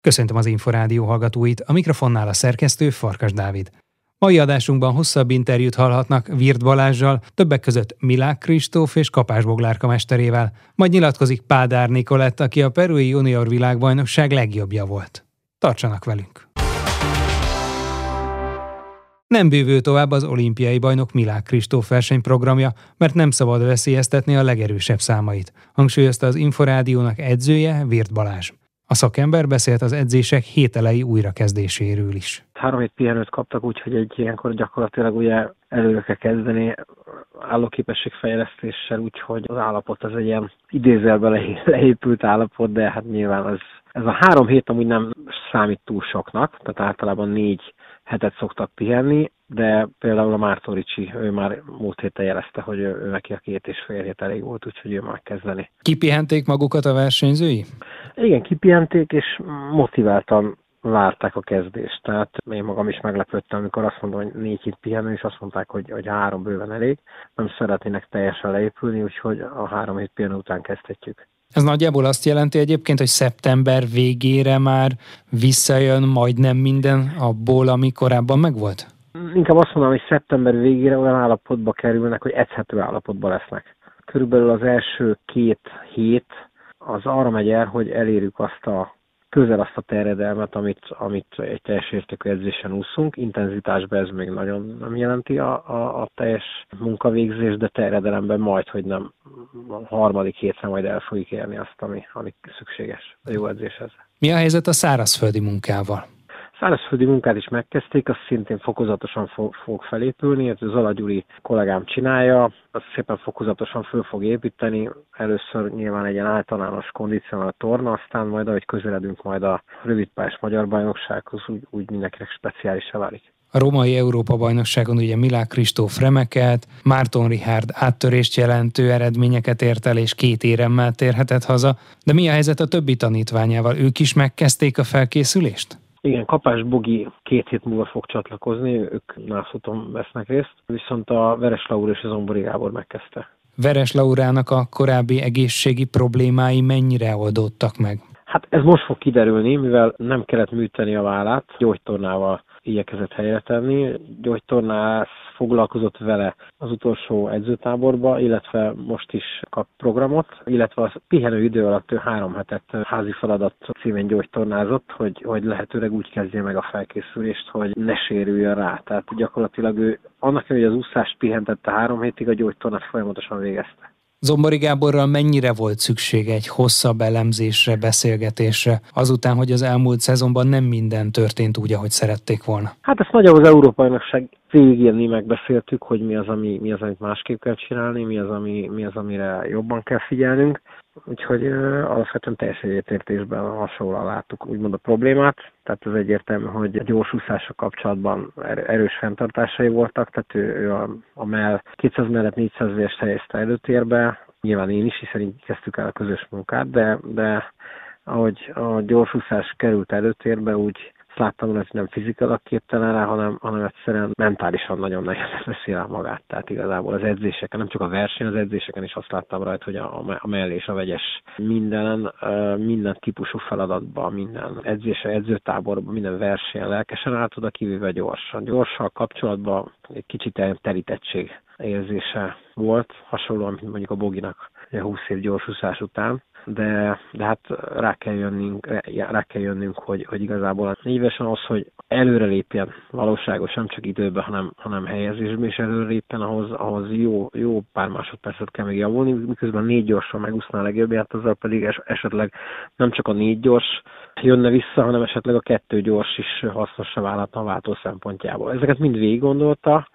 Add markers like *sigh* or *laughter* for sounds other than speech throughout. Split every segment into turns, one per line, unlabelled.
Köszöntöm az Inforádió hallgatóit, a mikrofonnál a szerkesztő Farkas Dávid. Mai adásunkban hosszabb interjút hallhatnak Virt Balázsjal, többek között Milák Kristóf és Kapás Boglárka mesterével, majd nyilatkozik Pádár Nikolett, aki a perui junior világbajnokság legjobbja volt. Tartsanak velünk! Nem bővül tovább az olimpiai bajnok Milák Kristóf versenyprogramja, mert nem szabad veszélyeztetni a legerősebb számait, hangsúlyozta az Inforádiónak edzője Virt Balázs. A szakember beszélt az edzések hételei újrakezdéséről is.
Három hét pihenőt kaptak, úgyhogy egy ilyenkor gyakorlatilag ugye előre kell kezdeni állóképességfejlesztéssel, úgyhogy az állapot az egy ilyen idézelbe leépült állapot, de hát nyilván az, ez a három hét amúgy nem számít túl soknak, tehát általában négy hetet szoktak pihenni, de például a Márton Ricsi, ő már múlt héten jelezte, hogy ő, ő neki a két és fél hét elég volt, úgyhogy ő már kezdeni.
Kipihenték magukat a versenyzői?
Igen, kipihenték, és motiváltan várták a kezdést. Tehát én magam is meglepődtem, amikor azt mondom, hogy négy hét pihenő, és azt mondták, hogy, hogy három bőven elég. Nem szeretnének teljesen leépülni, úgyhogy a három hét pihenő után kezdhetjük.
Ez nagyjából azt jelenti egyébként, hogy szeptember végére már visszajön majdnem minden abból, ami korábban megvolt?
Inkább azt mondom, hogy szeptember végére olyan állapotba kerülnek, hogy edzhető állapotban lesznek. Körülbelül az első két hét az arra megy el, hogy elérjük azt a közel azt a terjedelmet, amit, amit egy teljes értékű edzésen úszunk. Intenzitásban ez még nagyon nem jelenti a, a, a teljes munkavégzés, de terjedelemben majd, hogy nem a harmadik hétre majd el fogjuk érni azt, ami, ami szükséges a jó edzéshez.
Mi a helyzet a szárazföldi munkával?
Szárazföldi munkát is megkezdték, azt szintén fokozatosan fog, fog felépülni, ez az Alagyuri kollégám csinálja, azt szépen fokozatosan föl fog építeni. Először nyilván egy ilyen általános kondicionál torna, aztán majd, ahogy közeledünk majd a rövidpályás magyar bajnoksághoz, úgy, úgy mindenkinek speciális válik.
A romai Európa-bajnokságon ugye Milák Kristóf remekelt, Márton Richard áttörést jelentő eredményeket ért el, és két éremmel térhetett haza. De mi a helyzet a többi tanítványával? Ők is megkezdték a felkészülést?
Igen, Kapás Bogi két hét múlva fog csatlakozni, ők nászúton vesznek részt, viszont a Veres Laur és az Ombori Gábor megkezdte.
Veres Laurának a korábbi egészségi problémái mennyire oldódtak meg?
Hát ez most fog kiderülni, mivel nem kellett műteni a vállát, gyógytornával igyekezett helyre tenni. Gyógytornász foglalkozott vele az utolsó edzőtáborba, illetve most is kap programot, illetve az pihenő idő alatt ő három hetet házi feladat címén gyógytornázott, hogy, hogy lehetőleg úgy kezdje meg a felkészülést, hogy ne sérüljön rá. Tehát gyakorlatilag ő annak, hogy az úszást pihentette három hétig, a gyógytornát folyamatosan végezte.
Zombori Gáborral mennyire volt szüksége egy hosszabb elemzésre, beszélgetésre, azután, hogy az elmúlt szezonban nem minden történt úgy, ahogy szerették volna?
Hát ezt nagyjából az Európai Bajnokság végén megbeszéltük, hogy mi az, ami, mi az, amit másképp kell csinálni, mi az, ami, mi az, amire jobban kell figyelnünk. Úgyhogy uh, alapvetően teljes egyetértésben hasonlóan láttuk úgymond a problémát. Tehát ez egyértelmű, hogy a gyorsúszása kapcsolatban er, erős fenntartásai voltak, tehát ő, ő a, a mell 200 mellett 400 vért helyezte előtérbe, nyilván én is, hiszen így kezdtük el a közös munkát, de, de ahogy a gyorsúszás került előtérbe, úgy láttam, hogy nem fizikailag képtelen rá, hanem, hanem egyszerűen mentálisan nagyon nehezen *laughs* veszi rá magát. Tehát igazából az edzéseken, nem csak a verseny, az edzéseken is azt láttam rajta, hogy a, a mellé és a vegyes minden, minden típusú feladatban, minden edzése, edzőtáborban, minden versenyen lelkesen állt oda, kivéve gyorsan. Gyorsan kapcsolatban egy kicsit terítettség érzése volt, hasonlóan, mint mondjuk a Boginak 20 év gyorsúszás után de, de hát rá kell jönnünk, rá kell jönnünk hogy, hogy igazából évesen az, hogy előre lépjen valóságos, nem csak időben, hanem, hanem helyezésben is előre lépjen, ahhoz, ahhoz jó, jó pár másodpercet kell még javulni, miközben négy gyorsan megúszná a legjobbját, azzal pedig esetleg nem csak a négy gyors jönne vissza, hanem esetleg a kettő gyors is hasznosra válhatna a váltó szempontjából. Ezeket mind végig gondolta,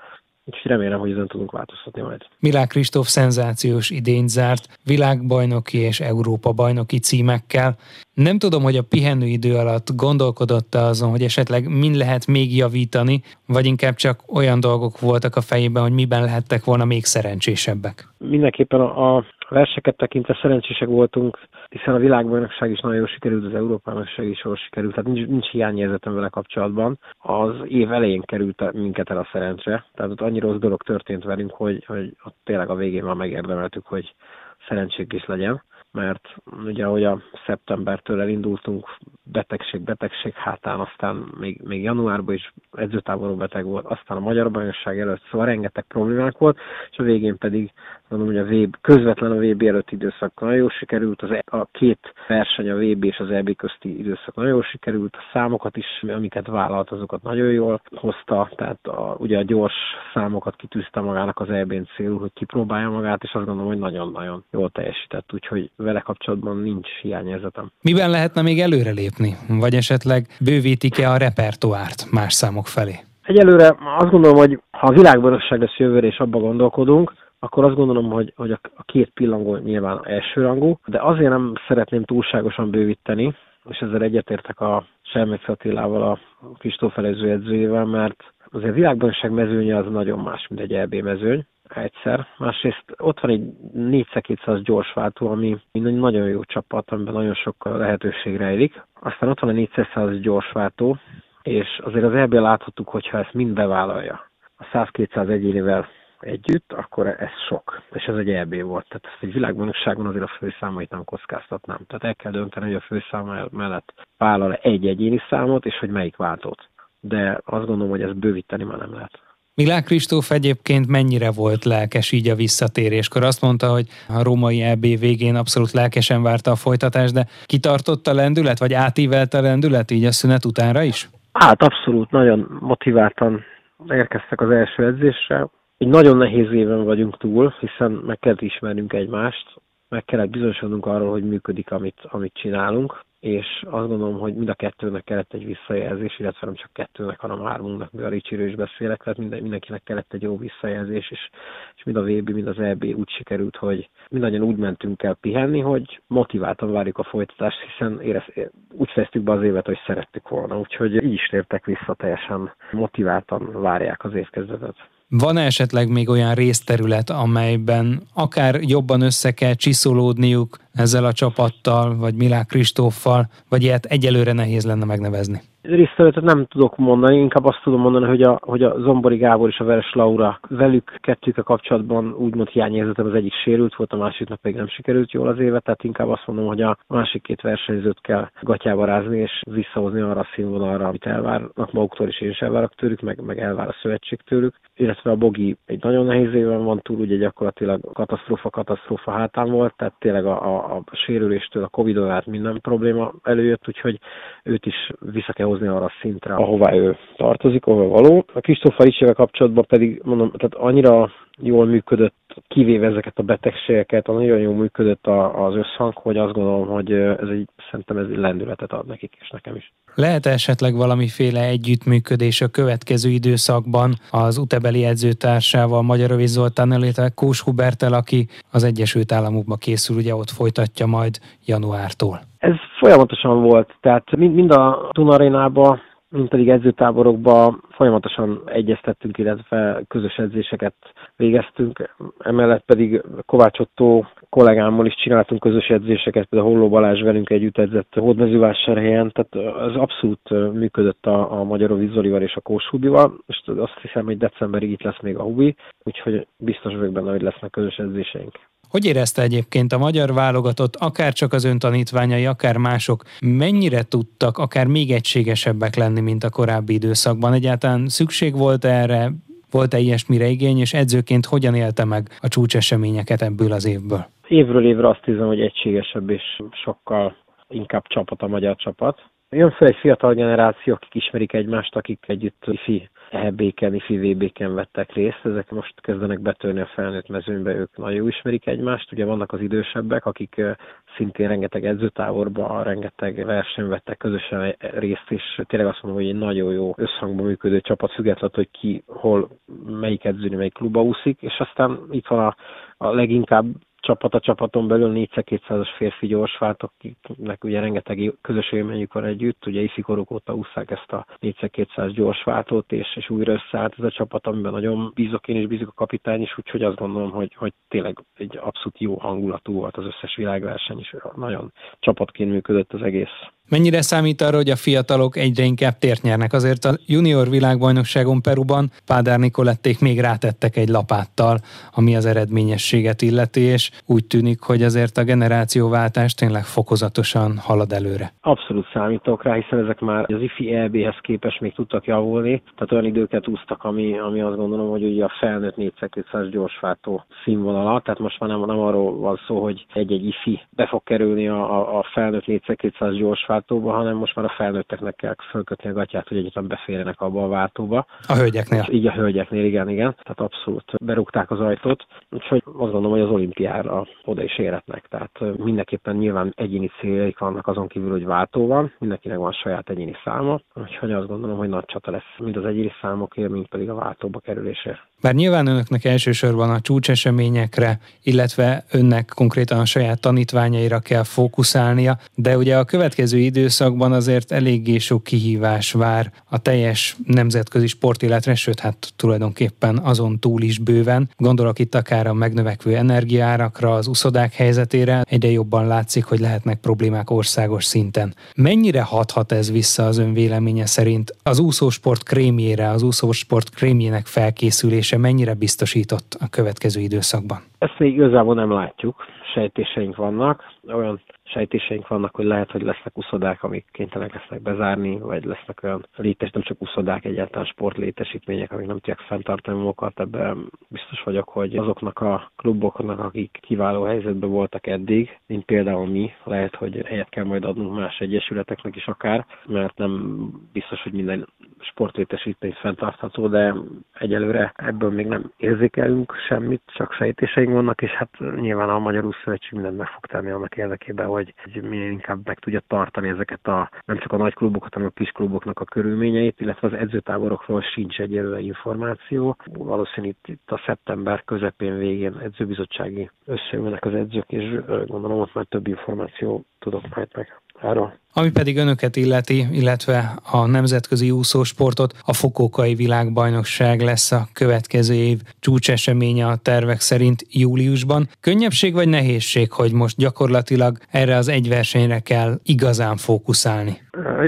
Úgyhogy remélem, hogy ezen tudunk változtatni majd.
Milák Kristóf szenzációs idényt zárt világbajnoki és Európa bajnoki címekkel. Nem tudom, hogy a pihenő idő alatt gondolkodott -e azon, hogy esetleg mind lehet még javítani, vagy inkább csak olyan dolgok voltak a fejében, hogy miben lehettek volna még szerencsésebbek.
Mindenképpen a, a verseket tekintve szerencsések voltunk, hiszen a világbajnokság is nagyon jól sikerült, az Európa bajnokság is jól sikerült, tehát nincs, nincs hiányérzetem vele kapcsolatban. Az év elején került minket el a szerencse, tehát ott annyi rossz dolog történt velünk, hogy, hogy ott tényleg a végén már megérdemeltük, hogy szerencsénk is legyen. mert ugye ahogy a szeptembertől elindultunk, betegség, betegség hátán, aztán még, még januárban is edzőtáború beteg volt, aztán a Magyar Bajnokság előtt, szóval rengeteg problémák volt, és a végén pedig mondom, hogy a VB, közvetlen a VB előtti időszak nagyon jól sikerült, az, e- a két verseny, a VB és az EB közti időszak nagyon jól sikerült, a számokat is, amiket vállalt, azokat nagyon jól hozta, tehát a, ugye a gyors számokat kitűzte magának az EB-n célul, hogy kipróbálja magát, és azt gondolom, hogy nagyon-nagyon jól teljesített, úgyhogy vele kapcsolatban nincs hiányérzetem.
Miben lehetne még előrelépni? Vagy esetleg bővítik-e a repertoárt más számok felé?
Egyelőre azt gondolom, hogy ha a világbajnokság lesz jövőre és abba gondolkodunk, akkor azt gondolom, hogy, hogy a, két pillangó nyilván elsőrangú, de azért nem szeretném túlságosan bővíteni, és ezzel egyetértek a Selmec Attilával, a Kristóf edzőjével, mert azért a világbajnokság mezőnye az nagyon más, mint egy EB mezőny egyszer. Másrészt ott van egy 4x200 gyorsváltó, ami egy nagyon jó csapat, amiben nagyon sok lehetőség rejlik. Aztán ott van a 400 gyorsváltó, és azért az EB láthattuk, hogyha ezt mind bevállalja, a 100-200 egyénivel együtt, akkor ez sok. És ez egy EB volt. Tehát ezt egy világbajnokságon azért a főszámait nem kockáztatnám. Tehát el kell dönteni, hogy a főszám mellett vállal egy egyéni számot, és hogy melyik váltót. De azt gondolom, hogy ezt bővíteni már nem lehet.
Milán Kristóf egyébként mennyire volt lelkes így a visszatéréskor? Azt mondta, hogy a római EB végén abszolút lelkesen várta a folytatást, de kitartott a lendület, vagy átívelt a lendület így a szünet utánra is?
Hát abszolút, nagyon motiváltan érkeztek az első edzésre. Egy nagyon nehéz éven vagyunk túl, hiszen meg kell ismernünk egymást, meg kellett bizonyosodnunk arról, hogy működik, amit, amit csinálunk és azt gondolom, hogy mind a kettőnek kellett egy visszajelzés, illetve nem csak kettőnek, hanem hármunknak, mivel Ricsiről is beszélek, tehát minden, mindenkinek kellett egy jó visszajelzés, és, és mind a VB, mind az EB úgy sikerült, hogy mindannyian úgy mentünk el pihenni, hogy motiváltan várjuk a folytatást, hiszen érez, úgy fejeztük be az évet, hogy szerettük volna, úgyhogy így is tértek vissza teljesen motiváltan várják az évkezdetet.
Van-e esetleg még olyan részterület, amelyben akár jobban össze kell csiszolódniuk ezzel a csapattal, vagy Milák Kristóffal, vagy ilyet egyelőre nehéz lenne megnevezni?
Részterületet nem tudok mondani, inkább azt tudom mondani, hogy a, hogy a Zombori Gábor és a Veres Laura velük kettők a kapcsolatban úgymond hiányérzetem, az egyik sérült volt, a másiknak pedig nem sikerült jól az évet, tehát inkább azt mondom, hogy a másik két versenyzőt kell gatyába rázni és visszahozni arra a színvonalra, amit elvárnak maguktól, és én is elvárok tőlük, meg, meg elvár a szövetség tőlük. Illetve a Bogi egy nagyon nehéz éven van túl, ugye gyakorlatilag katasztrófa, katasztrófa hátán volt, tehát tényleg a, a, a sérüléstől, a Covid-on át minden probléma előjött, úgyhogy őt is vissza kell hozni arra a szintre, ahová ő tartozik, ahova való. A Kristóf kapcsolatban pedig mondom, tehát annyira jól működött, kivéve ezeket a betegségeket, nagyon jól működött az összhang, hogy azt gondolom, hogy ez egy, szerintem ez egy lendületet ad nekik és nekem is.
Lehet esetleg valamiféle együttműködés a következő időszakban az utebeli edzőtársával, Magyarovi Zoltán, illetve Kós Hubertel, aki az Egyesült Államokba készül, ugye ott folytatja majd januártól?
Ez folyamatosan volt, tehát mind, mind a Tunarénába, mint pedig edzőtáborokba folyamatosan egyeztettünk, illetve közös edzéseket végeztünk. Emellett pedig Kovács Otto kollégámmal is csináltunk közös edzéseket, például Holló Balázs velünk együtt edzett Hódmezővásárhelyen, tehát az abszolút működött a, a Magyarovi Zolival és a Kós Hubival. Most azt hiszem, hogy decemberig itt lesz még a Hubi, úgyhogy biztos vagyok benne, hogy lesznek közös edzéseink.
Hogy érezte egyébként a magyar válogatott, akár csak az ön tanítványai, akár mások, mennyire tudtak akár még egységesebbek lenni, mint a korábbi időszakban? Egyáltalán szükség volt erre, volt-e ilyesmire igény, és edzőként hogyan élte meg a csúcseseményeket ebből az évből?
Évről évre azt hiszem, hogy egységesebb és sokkal inkább csapat a magyar csapat. Jön fel egy fiatal generáció, akik ismerik egymást, akik együtt ifi EB-ken, ifi VB-ken vettek részt. Ezek most kezdenek betörni a felnőtt mezőnybe, ők nagyon jó ismerik egymást. Ugye vannak az idősebbek, akik szintén rengeteg edzőtáborban, rengeteg versenyt vettek közösen részt, és tényleg azt mondom, hogy egy nagyon jó összhangban működő csapat, függetlenül, hogy ki hol, melyik edzőni, melyik klubba úszik, és aztán itt van a, a leginkább csapat a csapaton belül 4x200-as férfi gyorsvált, akiknek ugye rengeteg közös élményük van együtt, ugye iszikorok óta ússzák ezt a 4x200 gyorsváltót, és, és újra összeállt ez a csapat, amiben nagyon bízok én és bízok a kapitány is, úgyhogy azt gondolom, hogy, hogy tényleg egy abszolút jó hangulatú volt az összes világverseny, és nagyon csapatként működött az egész.
Mennyire számít arra, hogy a fiatalok egyre inkább tért nyernek? Azért a junior világbajnokságon Peruban Pádár Nikolették még rátettek egy lapáttal, ami az eredményességet illeti, és úgy tűnik, hogy azért a generációváltás tényleg fokozatosan halad előre.
Abszolút számítok rá, hiszen ezek már az IFI EB-hez képest még tudtak javulni, tehát olyan időket úsztak, ami, ami azt gondolom, hogy ugye a felnőtt 400 gyorsváltó színvonala, tehát most már nem, nem arról van szó, hogy egy-egy IFI be fog kerülni a, a, a felnőtt 400 gyorsváltóba, hanem most már a felnőtteknek kell fölkötni a gatyát, hogy egyetem beférjenek abba a váltóba.
A hölgyeknél.
Így a hölgyeknél, igen, igen. Tehát abszolút berúgták az ajtót. Úgyhogy azt gondolom, hogy az olimpiára oda is éretnek. Tehát mindenképpen nyilván egyéni céljaik vannak azon kívül, hogy váltó van, mindenkinek van saját egyéni száma. Úgyhogy azt gondolom, hogy nagy csata lesz mind az egyéni számokért, mind pedig a váltóba kerülésért.
Bár nyilván önöknek elsősorban a csúcseseményekre, illetve önnek konkrétan a saját tanítványaira kell fókuszálnia, de ugye a következő időszakban azért eléggé sok kihívás vár a teljes nemzetközi sportéletre, sőt hát tulajdonképpen azon túl is bőven. Gondolok itt akár a megnövekvő energiárakra, az uszodák helyzetére, egyre jobban látszik, hogy lehetnek problémák országos szinten. Mennyire hathat ez vissza az ön véleménye szerint az úszósport krémjére, az úszósport krémjének felkészülése működése mennyire biztosított a következő időszakban?
Ezt még igazából nem látjuk. Sejtéseink vannak, olyan sejtéseink vannak, hogy lehet, hogy lesznek uszodák, amik kénytelenek lesznek bezárni, vagy lesznek olyan létes, nem csak uszodák, egyáltalán sportlétesítmények, amik nem tudják fenntartani magukat. Ebben biztos vagyok, hogy azoknak a kluboknak, akik kiváló helyzetben voltak eddig, mint például mi, lehet, hogy helyet kell majd adnunk más egyesületeknek is akár, mert nem biztos, hogy minden sportlétesítmény fenntartható, de egyelőre ebből még nem érzékelünk semmit, csak sejtéseink vannak, és hát nyilván a Magyar Úszszövetség mindent meg fog tenni annak érdekében, hogy minél inkább meg tudja tartani ezeket a nem csak a nagy klubokat, hanem a kis kluboknak a körülményeit, illetve az edzőtáborokról sincs egyelőre információ. Valószínűleg itt, itt a szeptember közepén végén edzőbizottsági összeülnek az edzők, és gondolom ott már több információ tudok majd meg erről.
Ami pedig önöket illeti, illetve a nemzetközi úszósportot, a Fokókai világbajnokság lesz a következő év csúcseseménye a tervek szerint júliusban. Könnyebbség vagy nehézség, hogy most gyakorlatilag erre az egy versenyre kell igazán fókuszálni?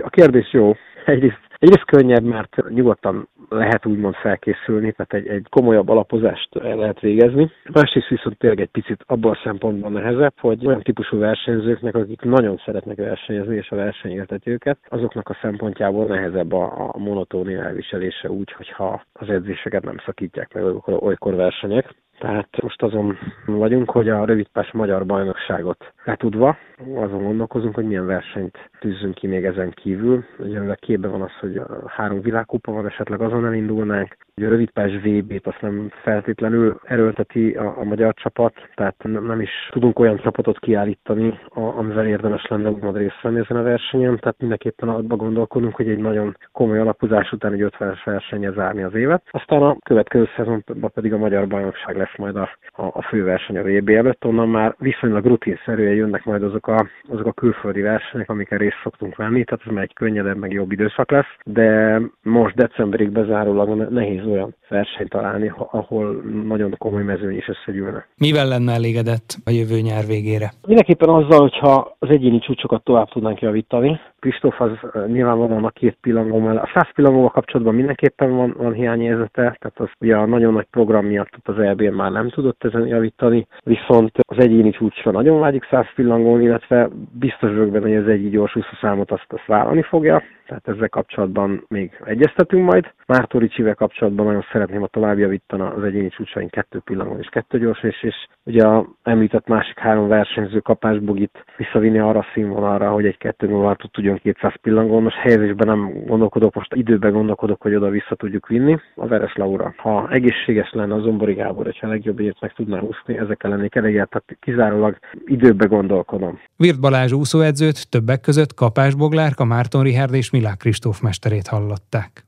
A kérdés jó. Egyrészt Egyrészt könnyebb, mert nyugodtan lehet úgymond felkészülni, tehát egy, egy komolyabb alapozást el lehet végezni. Másrészt viszont tényleg egy picit abban a szempontban nehezebb, hogy olyan típusú versenyzőknek, akik nagyon szeretnek versenyezni, és a verseny őket, azoknak a szempontjából nehezebb a, a monotónia elviselése úgy, hogyha az edzéseket nem szakítják meg olykor, olykor versenyek. Tehát most azon vagyunk, hogy a rövidpás magyar bajnokságot letudva, azon gondolkozunk, hogy milyen versenyt tűzzünk ki még ezen kívül. Ugye képben van az, hogy három világkupa van, esetleg azon elindulnánk. Ugye a rövidpás VB-t azt nem feltétlenül erőlteti a, a magyar csapat, tehát nem, nem is tudunk olyan csapatot kiállítani, a, amivel érdemes lenne úgymond részt venni ezen a versenyen, tehát mindenképpen abba gondolkodunk, hogy egy nagyon komoly alapozás után egy 50 versenye zárni az évet. Aztán a következő szezonban pedig a magyar bajnokság lesz majd a, a, a főverseny a VB előtt, onnan már viszonylag rutinszerűen jönnek majd azok a, azok a külföldi versenyek, amiken részt szoktunk venni, tehát ez már egy könnyedebb, meg jobb időszak lesz, de most decemberig bezárólag nehéz olyan versenyt találni, ahol nagyon komoly mezőny is összegyűlne.
Mivel lenne elégedett a jövő nyár végére?
Mindenképpen azzal, hogyha az egyéni csúcsokat tovább tudnánk javítani. Kristóf az nyilvánvalóan a két pillangó mellett. A száz pillangóval kapcsolatban mindenképpen van, van hiányérzete, tehát az ugye a nagyon nagy program miatt az eb már nem tudott ezen javítani, viszont az egyéni csúcsra nagyon vágyik száz pillangón, illetve biztos vagyok benne, hogy az egyik gyors számot azt, azt vállalni fogja, tehát ezzel kapcsolatban még egyeztetünk majd. Mártori Csivel kapcsolatban nagyon szeretném, ha tovább javítani az egyéni csúcsaink kettő pillangon és kettő gyors, és, és ugye a említett másik három versenyző kapásbogit visszavinni arra a színvonalra, hogy egy kettő nullal tudjon 200 pillangon. Most helyezésben nem gondolkodok, most időben gondolkodok, hogy oda vissza tudjuk vinni. A Veres Laura, ha egészséges lenne a Zombori Gábor, hogyha a legjobb évet meg tudná úszni, ezekkel lennék elégedett, tehát kizárólag időbe gondolkodom.
Virt Balázs úszóedzőt többek között Kapás Boglárka, Márton Richard és Milák Kristóf mesterét hallották.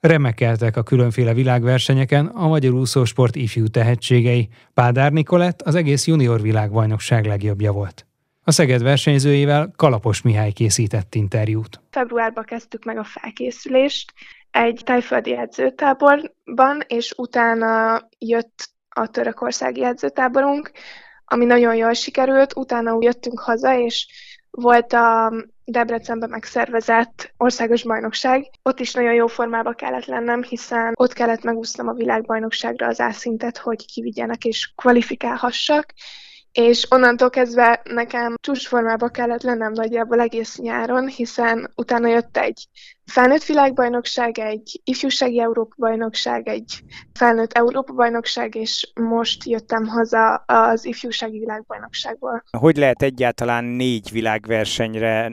Remekeltek a különféle világversenyeken a magyar úszósport ifjú tehetségei. Pádár Nikolett az egész junior világbajnokság legjobbja volt. A Szeged versenyzőjével Kalapos Mihály készített interjút.
Februárban kezdtük meg a felkészülést egy tájföldi edzőtáborban, és utána jött a törökországi edzőtáborunk, ami nagyon jól sikerült. Utána jöttünk haza, és volt a Debrecenben megszervezett országos bajnokság. Ott is nagyon jó formába kellett lennem, hiszen ott kellett megúsznom a világbajnokságra az ászintet, hogy kivigyenek és kvalifikálhassak, és onnantól kezdve nekem csúcsformába kellett lennem nagyjából egész nyáron, hiszen utána jött egy felnőtt világbajnokság, egy ifjúsági Európa-bajnokság, egy felnőtt Európa-bajnokság, és most jöttem haza az ifjúsági világbajnokságból.
Hogy lehet egyáltalán négy világversenyre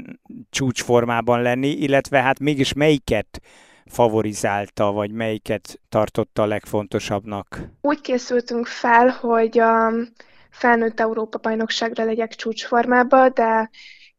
csúcsformában lenni, illetve hát mégis melyiket favorizálta, vagy melyiket tartotta a legfontosabbnak?
Úgy készültünk fel, hogy a felnőtt Európa-bajnokságra legyek csúcsformába, de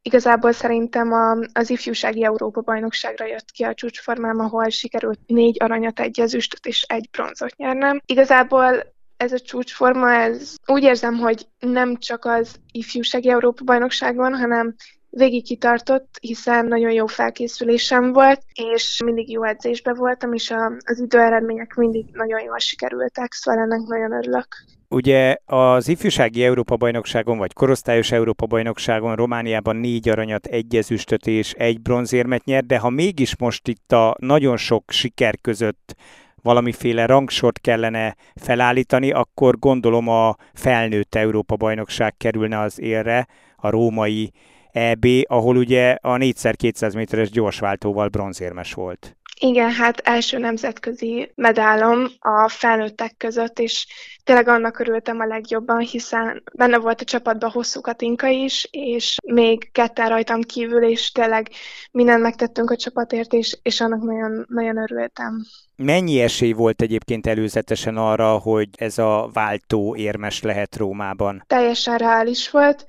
igazából szerintem a, az ifjúsági Európa-bajnokságra jött ki a csúcsformám, ahol sikerült négy aranyat, egy ezüstöt és egy bronzot nyernem. Igazából ez a csúcsforma, ez úgy érzem, hogy nem csak az ifjúsági Európa-bajnokságon, hanem végig kitartott, hiszen nagyon jó felkészülésem volt, és mindig jó edzésben voltam, és a, az időeredmények mindig nagyon jól sikerültek, szóval ennek nagyon örülök.
Ugye az ifjúsági Európa-bajnokságon, vagy korosztályos Európa-bajnokságon Romániában négy aranyat, egy ezüstöt és egy bronzérmet nyert, de ha mégis most itt a nagyon sok siker között valamiféle rangsort kellene felállítani, akkor gondolom a felnőtt Európa-bajnokság kerülne az élre, a római EB, ahol ugye a 4x200 méteres gyorsváltóval bronzérmes volt.
Igen, hát első nemzetközi medálom a felnőttek között, és tényleg annak örültem a legjobban, hiszen benne volt a csapatban hosszú Katinka is, és még ketten rajtam kívül, és tényleg mindent megtettünk a csapatért, és, és annak nagyon, nagyon örültem.
Mennyi esély volt egyébként előzetesen arra, hogy ez a váltó érmes lehet Rómában?
Teljesen reális volt.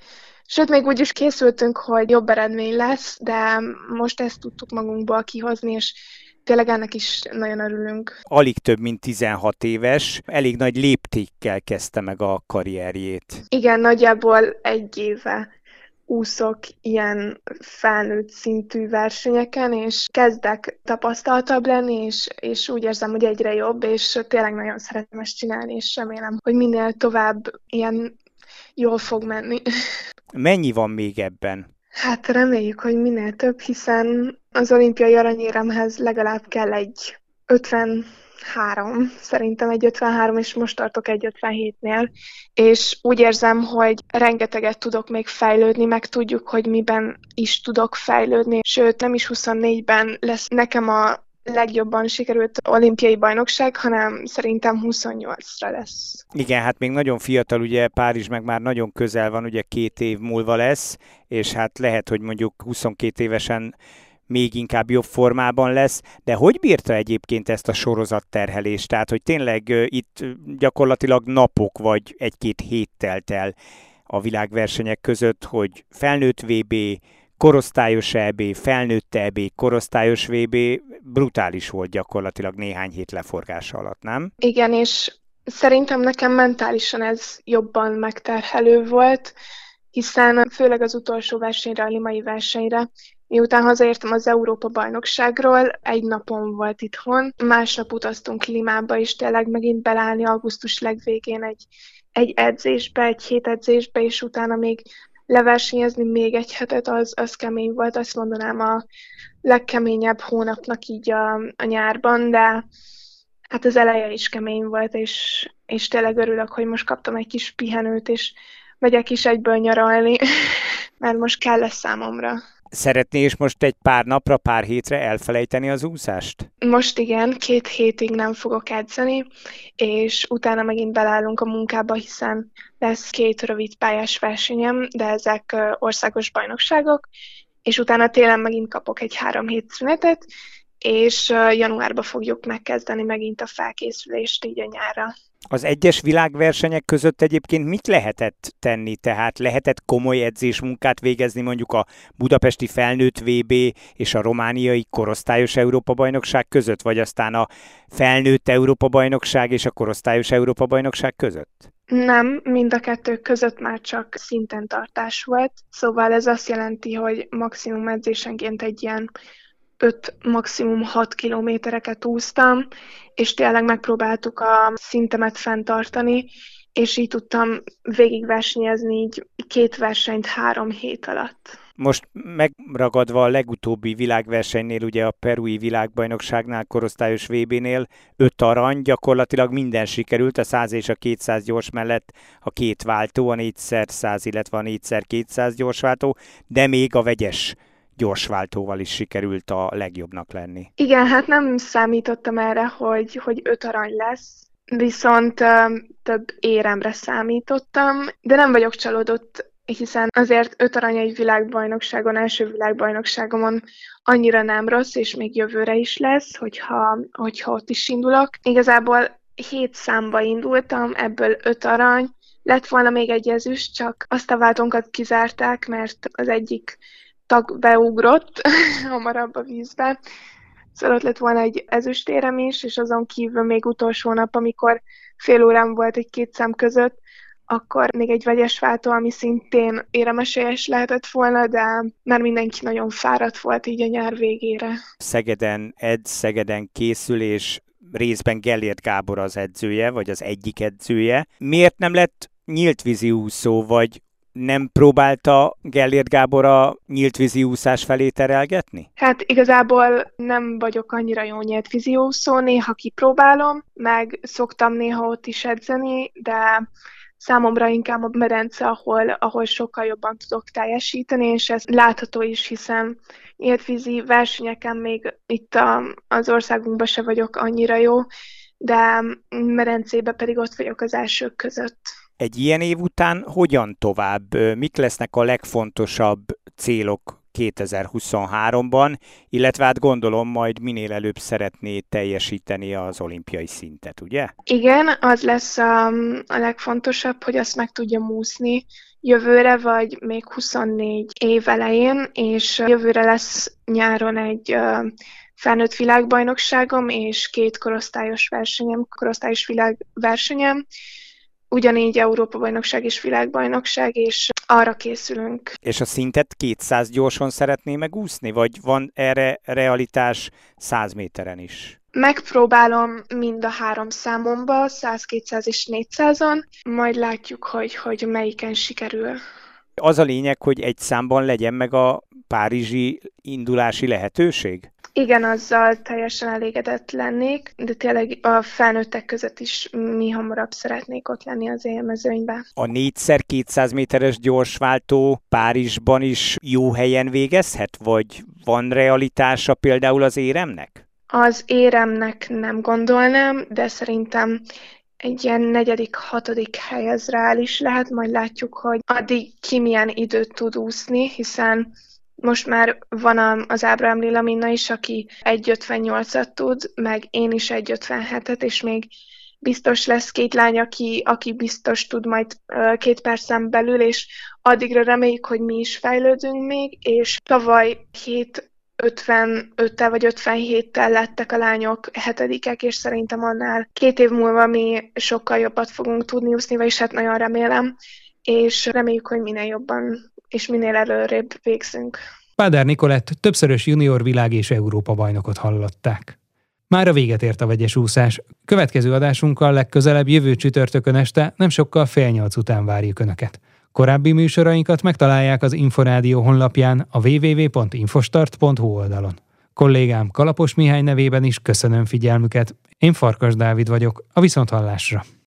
Sőt, még úgy is készültünk, hogy jobb eredmény lesz, de most ezt tudtuk magunkból kihozni, és tényleg ennek is nagyon örülünk.
Alig több, mint 16 éves, elég nagy léptékkel kezdte meg a karrierjét.
Igen, nagyjából egy éve úszok ilyen felnőtt szintű versenyeken, és kezdek tapasztaltabb lenni, és, és úgy érzem, hogy egyre jobb, és tényleg nagyon szeretem ezt csinálni, és remélem, hogy minél tovább ilyen jól fog menni. *laughs*
Mennyi van még ebben?
Hát reméljük, hogy minél több, hiszen az olimpiai aranyéremhez legalább kell egy 53, szerintem egy 53, és most tartok egy 57-nél, és úgy érzem, hogy rengeteget tudok még fejlődni, meg tudjuk, hogy miben is tudok fejlődni, sőt nem is 24-ben lesz nekem a legjobban sikerült olimpiai bajnokság, hanem szerintem 28-ra lesz.
Igen, hát még nagyon fiatal, ugye Párizs meg már nagyon közel van, ugye két év múlva lesz, és hát lehet, hogy mondjuk 22 évesen még inkább jobb formában lesz, de hogy bírta egyébként ezt a sorozatterhelést? Tehát, hogy tényleg itt gyakorlatilag napok vagy egy-két hét telt el a világversenyek között, hogy felnőtt VB, korosztályos EB, felnőtt EB, korosztályos VB brutális volt gyakorlatilag néhány hét leforgása alatt, nem?
Igen, és szerintem nekem mentálisan ez jobban megterhelő volt, hiszen főleg az utolsó versenyre, a limai versenyre, miután hazaértem az Európa bajnokságról, egy napon volt itthon, másnap utaztunk Limába, és tényleg megint belállni augusztus legvégén egy, egy edzésbe, egy hét edzésbe, és utána még leversenyezni még egy hetet, az, az kemény volt, azt mondanám a legkeményebb hónapnak így a, a nyárban, de hát az eleje is kemény volt, és, és tényleg örülök, hogy most kaptam egy kis pihenőt, és megyek is egyből nyaralni, *laughs* mert most kell lesz számomra.
Szeretné és most egy pár napra, pár hétre elfelejteni az úszást?
Most igen, két hétig nem fogok edzeni, és utána megint belállunk a munkába, hiszen lesz két rövid pályás versenyem, de ezek országos bajnokságok, és utána télen megint kapok egy három hét szünetet, és januárban fogjuk megkezdeni megint a felkészülést így a nyárra.
Az egyes világversenyek között egyébként mit lehetett tenni? Tehát lehetett komoly edzésmunkát végezni mondjuk a budapesti felnőtt VB és a romániai korosztályos Európa-bajnokság között, vagy aztán a felnőtt Európa-bajnokság és a korosztályos Európa-bajnokság között?
Nem, mind a kettő között már csak szinten tartás volt, szóval ez azt jelenti, hogy maximum edzésenként egy ilyen 5, maximum 6 kilométereket úsztam, és tényleg megpróbáltuk a szintemet fenntartani, és így tudtam végigversenyezni így két versenyt három hét alatt.
Most megragadva a legutóbbi világversenynél, ugye a Perui világbajnokságnál, korosztályos VB-nél, öt arany, gyakorlatilag minden sikerült, a 100 és a 200 gyors mellett a két váltó, a 4x100, illetve a 4x200 gyorsváltó, de még a vegyes gyorsváltóval is sikerült a legjobbnak lenni.
Igen, hát nem számítottam erre, hogy, hogy öt arany lesz, viszont több éremre számítottam, de nem vagyok csalódott, hiszen azért öt arany egy világbajnokságon, első világbajnokságomon annyira nem rossz, és még jövőre is lesz, hogyha, hogyha ott is indulok. Igazából hét számba indultam, ebből öt arany, lett volna még egy ezüst, csak azt a váltónkat kizárták, mert az egyik tag beugrott *laughs* hamarabb a vízbe, Szóval ott lett volna egy ezüstérem is, és azon kívül még utolsó nap, amikor fél órám volt egy két szám között, akkor még egy vegyes váltó, ami szintén éremesélyes lehetett volna, de már mindenki nagyon fáradt volt így a nyár végére.
Szegeden ed, Szegeden készül, és részben Gellért Gábor az edzője, vagy az egyik edzője. Miért nem lett nyílt vízi úszó, vagy nem próbálta Gellért Gábor a nyílt úszás felé terelgetni?
Hát igazából nem vagyok annyira jó nyílt úszó, néha kipróbálom, meg szoktam néha ott is edzeni, de számomra inkább a medence, ahol, ahol sokkal jobban tudok teljesíteni, és ez látható is, hiszen nyíltvízi versenyeken még itt a, az országunkban se vagyok annyira jó, de medencébe pedig ott vagyok az elsők között.
Egy ilyen év után hogyan tovább? Mik lesznek a legfontosabb célok 2023-ban, illetve hát gondolom majd minél előbb szeretné teljesíteni az olimpiai szintet, ugye?
Igen, az lesz a, a legfontosabb, hogy azt meg tudja úszni jövőre, vagy még 24 év elején, és jövőre lesz nyáron egy felnőtt világbajnokságom, és két korosztályos versenyem, korosztályos világversenyem, ugyanígy Európa-bajnokság és világbajnokság, és arra készülünk.
És a szintet 200 gyorsan szeretné megúszni, vagy van erre realitás 100 méteren is?
Megpróbálom mind a három számomba, 100, 200 és 400-on, majd látjuk, hogy, hogy melyiken sikerül.
Az a lényeg, hogy egy számban legyen meg a párizsi indulási lehetőség?
Igen, azzal teljesen elégedett lennék, de tényleg a felnőttek között is mi hamarabb szeretnék ott lenni az élmezőnyben.
A 4x200 méteres gyorsváltó Párizsban is jó helyen végezhet, vagy van realitása például az éremnek?
Az éremnek nem gondolnám, de szerintem egy ilyen negyedik, hatodik helyez reális lehet, majd látjuk, hogy addig ki milyen időt tud úszni, hiszen most már van az Ábrám Lila Minna is, aki 1.58-at tud, meg én is 1.57-et, és még biztos lesz két lány, aki, aki biztos tud majd két percen belül, és addigra reméljük, hogy mi is fejlődünk még, és tavaly 7 55-tel vagy 57-tel lettek a lányok hetedikek, és szerintem annál két év múlva mi sokkal jobbat fogunk tudni úszni, vagyis hát nagyon remélem, és reméljük, hogy minél jobban és minél előrébb végzünk.
Páder Nikolett többszörös junior világ és Európa bajnokot hallották. Már a véget ért a vegyes úszás. Következő adásunkkal legközelebb jövő csütörtökön este nem sokkal fél nyolc után várjuk Önöket. Korábbi műsorainkat megtalálják az Inforádió honlapján a www.infostart.hu oldalon. Kollégám Kalapos Mihály nevében is köszönöm figyelmüket. Én Farkas Dávid vagyok, a Viszonthallásra.